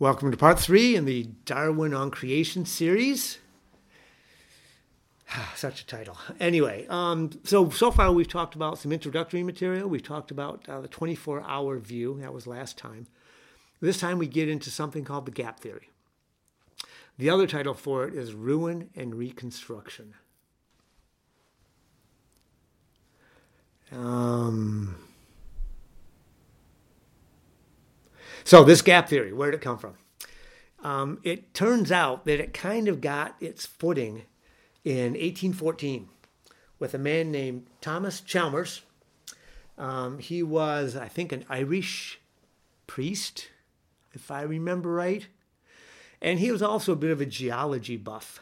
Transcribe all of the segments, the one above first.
Welcome to part three in the Darwin on Creation series. Such a title. Anyway, um, so so far we've talked about some introductory material. We've talked about uh, the 24 hour view. That was last time. This time we get into something called the gap theory. The other title for it is Ruin and Reconstruction. So, this gap theory, where did it come from? Um, it turns out that it kind of got its footing in 1814 with a man named Thomas Chalmers. Um, he was, I think, an Irish priest, if I remember right. And he was also a bit of a geology buff.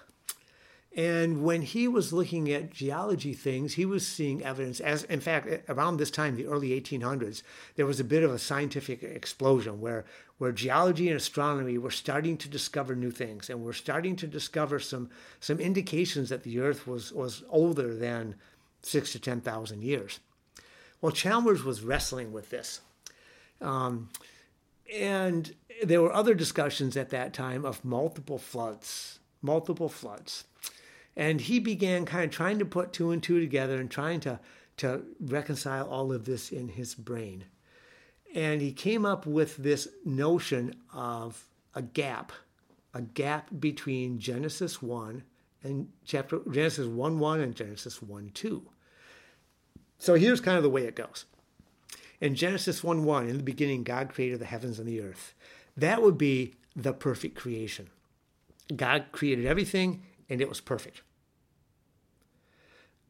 And when he was looking at geology things, he was seeing evidence, as in fact, around this time, the early 1800s, there was a bit of a scientific explosion where, where geology and astronomy were starting to discover new things. And we're starting to discover some, some indications that the Earth was, was older than six to 10,000 years. Well, Chalmers was wrestling with this. Um, and there were other discussions at that time of multiple floods, multiple floods. And he began kind of trying to put two and two together and trying to, to reconcile all of this in his brain. And he came up with this notion of a gap, a gap between Genesis 1 and chapter Genesis 1 1 and Genesis 1 2. So here's kind of the way it goes. In Genesis 1 1, in the beginning, God created the heavens and the earth. That would be the perfect creation. God created everything and it was perfect.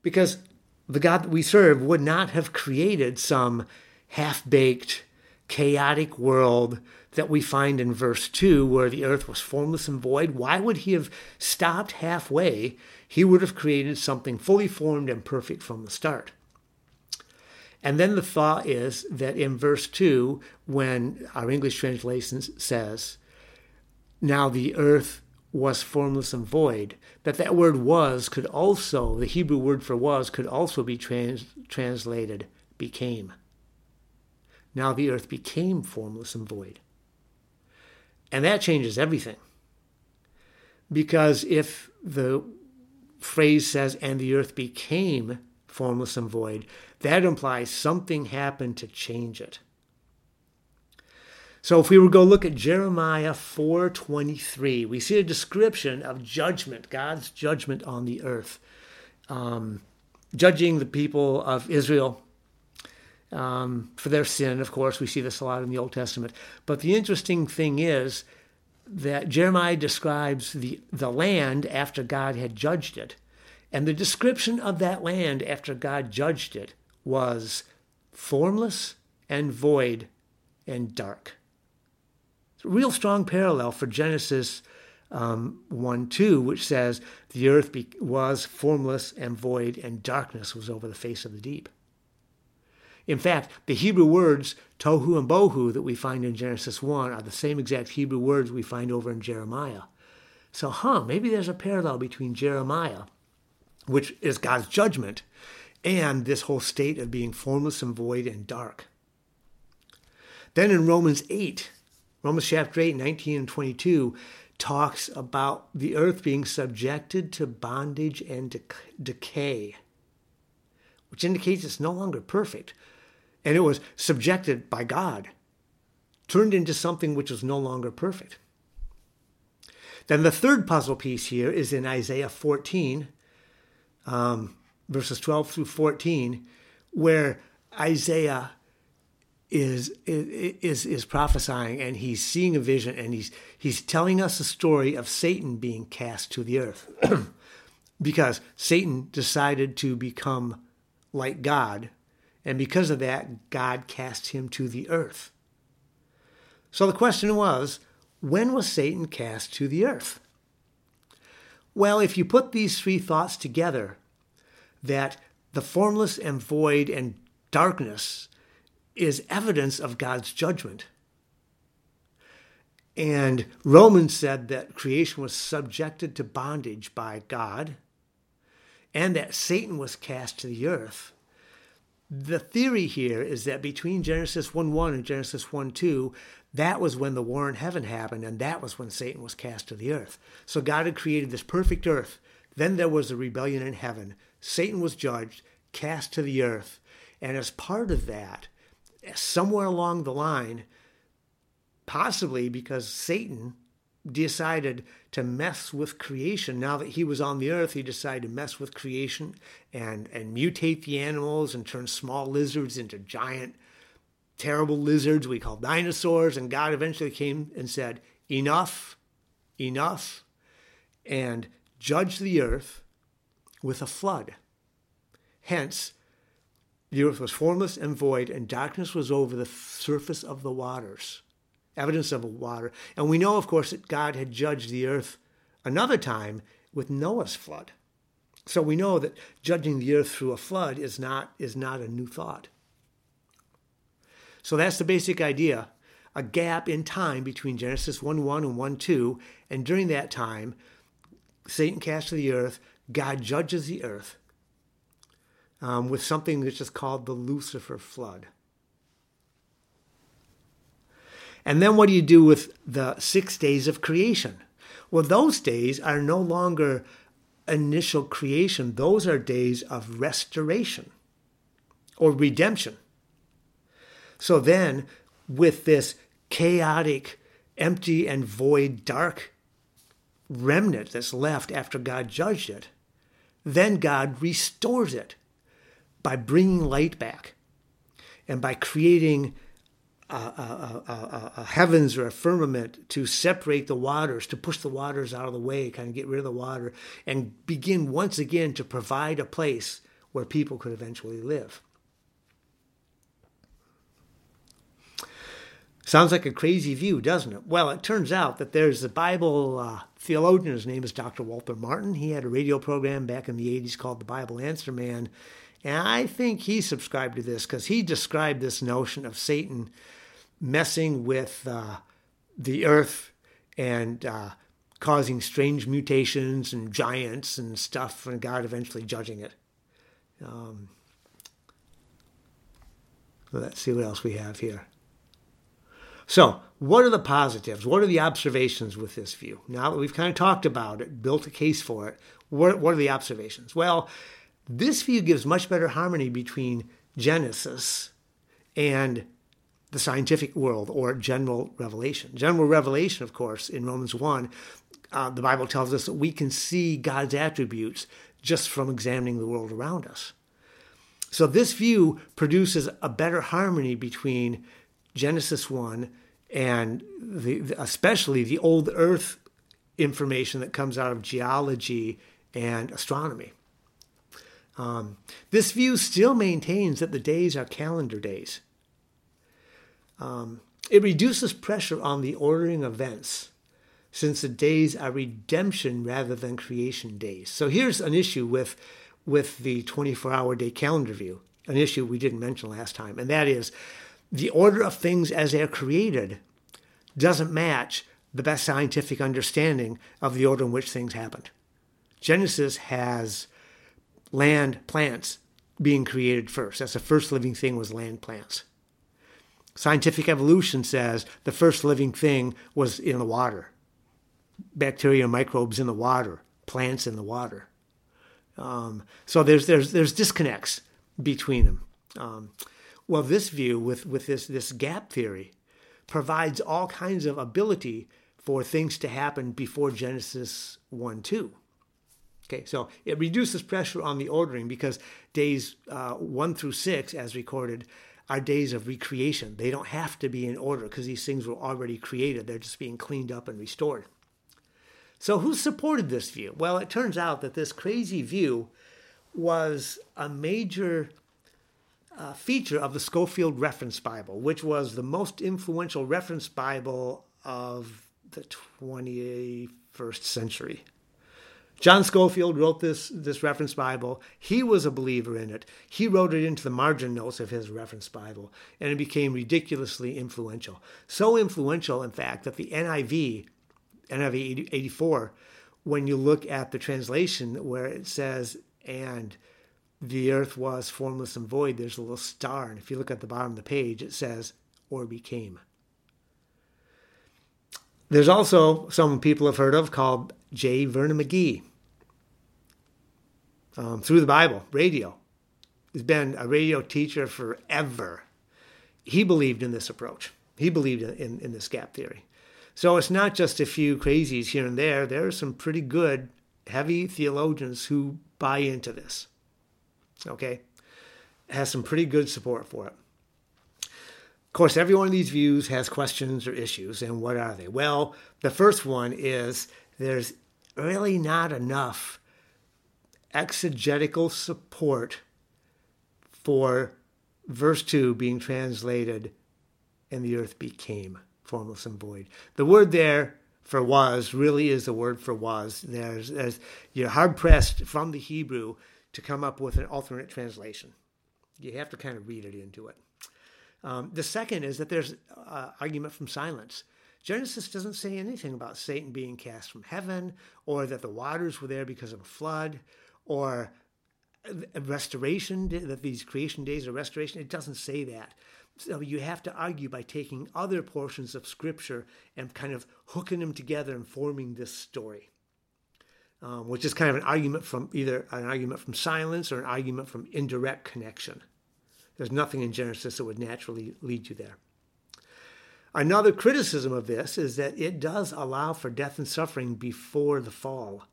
Because the God that we serve would not have created some half baked, chaotic world that we find in verse 2, where the earth was formless and void. Why would he have stopped halfway? He would have created something fully formed and perfect from the start. And then the thought is that in verse 2, when our English translation says, Now the earth was formless and void, that that word was could also, the Hebrew word for was, could also be trans, translated became. Now the earth became formless and void. And that changes everything. Because if the phrase says, and the earth became formless and void, that implies something happened to change it. So if we were to go look at Jeremiah 4:23, we see a description of judgment, God's judgment on the earth, um, judging the people of Israel um, for their sin. Of course, we see this a lot in the Old Testament. But the interesting thing is that Jeremiah describes the, the land after God had judged it. And the description of that land after God judged it was formless and void and dark real strong parallel for Genesis um, 1 2, which says, The earth be- was formless and void, and darkness was over the face of the deep. In fact, the Hebrew words tohu and bohu that we find in Genesis 1 are the same exact Hebrew words we find over in Jeremiah. So, huh, maybe there's a parallel between Jeremiah, which is God's judgment, and this whole state of being formless and void and dark. Then in Romans 8, Romans chapter 8, 19 and 22 talks about the earth being subjected to bondage and decay, which indicates it's no longer perfect. And it was subjected by God, turned into something which was no longer perfect. Then the third puzzle piece here is in Isaiah 14, um, verses 12 through 14, where Isaiah is is is prophesying and he's seeing a vision and he's he's telling us a story of Satan being cast to the earth because Satan decided to become like God and because of that God cast him to the earth. So the question was when was Satan cast to the earth? Well, if you put these three thoughts together that the formless and void and darkness is evidence of God's judgment. And Romans said that creation was subjected to bondage by God and that Satan was cast to the earth. the theory here is that between Genesis 1 1 and Genesis 1 2, that was when the war in heaven happened, and that was when Satan was cast to the earth. So God had created this perfect earth. Then there was a rebellion in heaven. Satan was judged, cast to the earth. And as part of that, somewhere along the line, possibly because Satan decided to mess with creation. Now that he was on the earth, he decided to mess with creation and, and mutate the animals and turn small lizards into giant, terrible lizards we call dinosaurs. And God eventually came and said, Enough, enough, and judged the earth with a flood. Hence, the earth was formless and void, and darkness was over the surface of the waters evidence of water. And we know, of course, that God had judged the earth another time with Noah's flood. So we know that judging the earth through a flood is not, is not a new thought. So that's the basic idea a gap in time between Genesis 1 1 and 1 2. And during that time, Satan cast to the earth, God judges the earth um, with something that's just called the Lucifer flood. And then what do you do with the six days of creation? Well, those days are no longer initial creation, those are days of restoration or redemption. So then, with this chaotic, empty, and void, dark remnant that's left after God judged it, then God restores it by bringing light back and by creating a, a, a, a, heavens or a firmament to separate the waters, to push the waters out of the way, kind of get rid of the water, and begin once again to provide a place where people could eventually live. Sounds like a crazy view, doesn't it? Well, it turns out that there's a Bible uh, theologian, his name is Dr. Walter Martin. He had a radio program back in the 80s called The Bible Answer Man. And I think he subscribed to this because he described this notion of Satan messing with uh, the earth and uh, causing strange mutations and giants and stuff, and God eventually judging it. Um, let's see what else we have here. So, what are the positives? What are the observations with this view? Now that we've kind of talked about it, built a case for it, what, what are the observations? Well, this view gives much better harmony between Genesis and the scientific world or general revelation. General revelation, of course, in Romans 1, uh, the Bible tells us that we can see God's attributes just from examining the world around us. So this view produces a better harmony between Genesis 1 and the, especially the old earth information that comes out of geology and astronomy. Um, this view still maintains that the days are calendar days. Um, it reduces pressure on the ordering events since the days are redemption rather than creation days. So here's an issue with, with the 24 hour day calendar view, an issue we didn't mention last time, and that is the order of things as they're created doesn't match the best scientific understanding of the order in which things happened. Genesis has land plants being created first. That's the first living thing was land plants. Scientific evolution says the first living thing was in the water. Bacteria, microbes in the water, plants in the water. Um, so there's there's there's disconnects between them. Um, well, this view with with this this gap theory provides all kinds of ability for things to happen before Genesis one two. Okay, so it reduces pressure on the ordering because days uh, one through six, as recorded, are days of recreation. They don't have to be in order because these things were already created. They're just being cleaned up and restored. So, who supported this view? Well, it turns out that this crazy view was a major uh, feature of the Scofield Reference Bible, which was the most influential reference Bible of the 21st century. John Scofield wrote this, this reference Bible. He was a believer in it. He wrote it into the margin notes of his reference Bible, and it became ridiculously influential. So influential, in fact, that the NIV, NIV 84, when you look at the translation where it says, and the earth was formless and void, there's a little star. And if you look at the bottom of the page, it says, or became. There's also some people have heard of called J. Vernon McGee. Um, through the Bible, radio. He's been a radio teacher forever. He believed in this approach. He believed in, in, in this gap theory. So it's not just a few crazies here and there. There are some pretty good, heavy theologians who buy into this. Okay? has some pretty good support for it. Of course, every one of these views has questions or issues, and what are they? Well, the first one is there's really not enough exegetical support for verse 2 being translated, and the earth became formless and void. The word there for was really is the word for was. There's, there's you're hard pressed from the Hebrew to come up with an alternate translation. You have to kind of read it into it. Um, the second is that there's uh, argument from silence. Genesis doesn't say anything about Satan being cast from heaven, or that the waters were there because of a flood, or restoration, that these creation days are restoration. It doesn't say that. So you have to argue by taking other portions of Scripture and kind of hooking them together and forming this story, um, which is kind of an argument from either an argument from silence or an argument from indirect connection. There's nothing in Genesis that would naturally lead you there. Another criticism of this is that it does allow for death and suffering before the fall.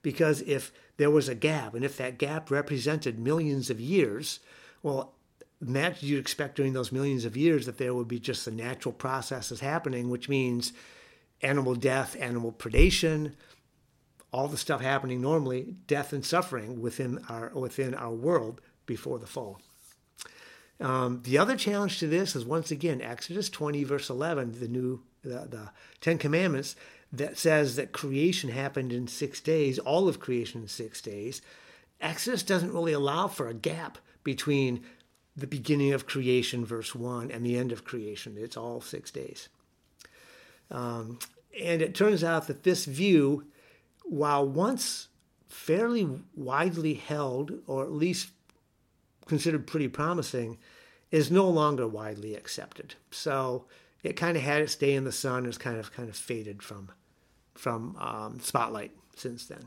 Because if there was a gap, and if that gap represented millions of years, well, naturally you'd expect during those millions of years that there would be just the natural processes happening, which means animal death, animal predation, all the stuff happening normally, death and suffering within our within our world before the fall. Um, the other challenge to this is once again Exodus 20 verse 11, the new the, the Ten Commandments that says that creation happened in six days, all of creation in six days. Exodus doesn't really allow for a gap between the beginning of creation, verse 1, and the end of creation. It's all six days. Um, and it turns out that this view, while once fairly widely held, or at least considered pretty promising, is no longer widely accepted. So it kind of had its day in the sun. It's kind of kind of faded from from um, spotlight since then.